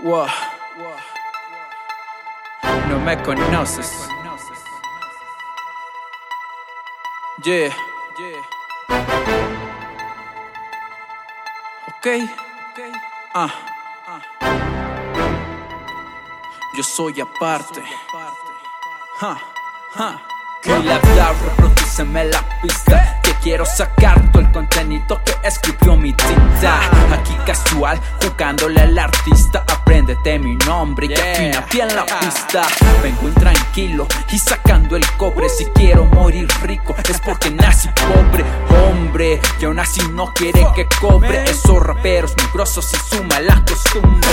Wow. No me conoces. Yeah. Ok. Ah. Yo soy aparte. Ja. Ja. Que la vida reproduceme la pista Que quiero sacar todo el contenido que escribió mi tinta Aquí jugándole al artista. Apréndete mi nombre y que afina bien la pista. Vengo intranquilo y sacando el cobre. Si quiero morir rico es porque nací pobre. Hombre, y aún así no quiere que cobre. Esos raperos mugrosos y suma la costumbre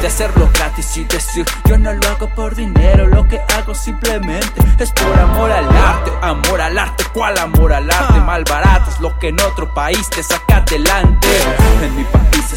De hacerlo gratis y decir Yo no lo hago por dinero, lo que hago simplemente es por amor al arte, amor al arte, ¿cuál amor al arte? Mal barato es lo que en otro país te saca adelante. En mi país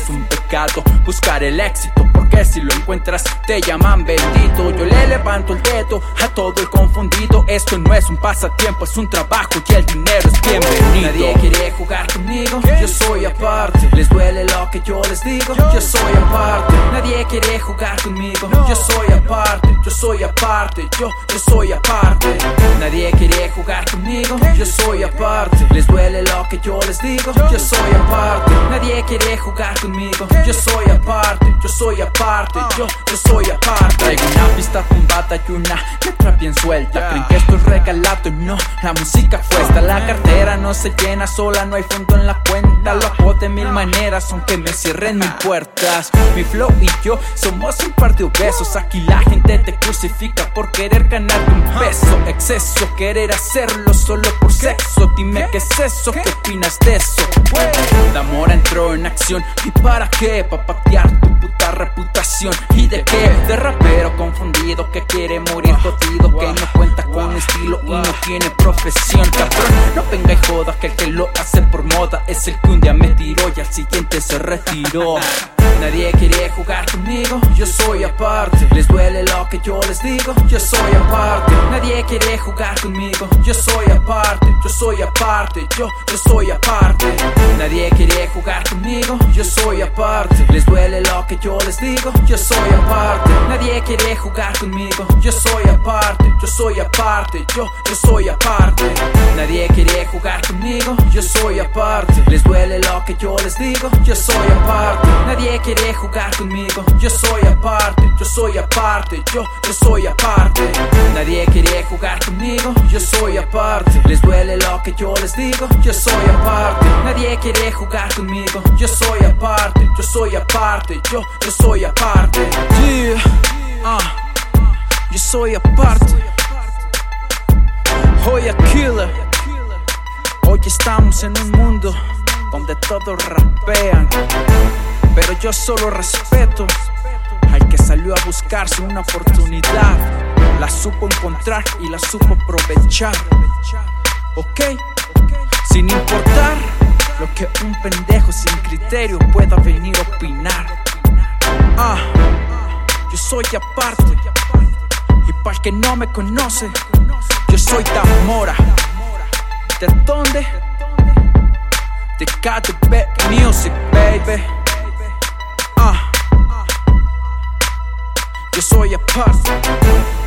buscar el éxito, porque si lo encuentras te llaman bendito. Yo le levanto el dedo a todo el confundido. Esto no es un pasatiempo, es un trabajo y el dinero es bienvenido. Nadie quiere jugar conmigo, yo soy aparte. Les duele lo que yo les digo, yo soy aparte. Nadie quiere jugar conmigo, yo soy aparte, yo soy aparte, yo, yo soy aparte. Nadie quiere jugar conmigo, yo soy aparte. Les duele lo que yo les digo, yo soy aparte. Nadie quiere jugar conmigo, yo soy aparte, yo soy aparte, yo, yo soy aparte. Traigo una pista tumbada y una letra bien suelta. Creen que esto es regalado, no, la música fue esta. La cartera no se llena sola, no hay fondo en la cuenta. Lo hago de mil maneras, aunque me cierren mil puertas. Mi flow y yo somos un par de obesos. Aquí la gente te crucifica por querer ganar un peso. Exceso, querer hacerlo solo por sexo. Dime qué es eso, qué opinas de eso. La amor entró en acción. ¿Y para qué? Pa' patear tu puta reputación. ¿Y de qué? De rapero confundido que quiere morir jodido. Que no cuenta con estilo y no tiene profesión. Cabrón, no venga y joda que el que lo hace por moda es el que un día me tiró y al siguiente se retiró. Nadie quiere jugar conmigo, yo soy aparte. Les duele lo que yo les digo, yo soy aparte. Nadie quiere jugar conmigo, yo soy aparte, yo soy aparte, yo, yo soy aparte. Nadie quiere jugar conmigo, yo soy aparte. Les duele lo que yo les digo, yo soy aparte. Nadie quiere jugar conmigo, yo soy aparte, yo soy aparte, yo, yo soy aparte. Nadie quiere jugar conmigo, yo soy aparte. Les duele lo que yo les digo, yo soy aparte. Nadie quiere jugar conmigo, yo soy aparte, yo soy aparte, yo, yo soy aparte. Nadie quiere jugar conmigo, yo soy aparte. Les duele lo que yo les digo, yo soy aparte. Nadie quiere jugar conmigo, yo soy aparte, yo soy aparte, yo, yo soy aparte. Yeah, ah, yo soy aparte. Hoy a killer. Hoy estamos en un mundo donde todos rapean. Yo solo respeto al que salió a buscarse una oportunidad. La supo encontrar y la supo aprovechar. ¿Ok? Sin importar lo que un pendejo sin criterio pueda venir a opinar. Ah, yo soy aparte. Y para el que no me conoce, yo soy Tamora. ¿De dónde? De KTB Music, baby. Yo soy aparte.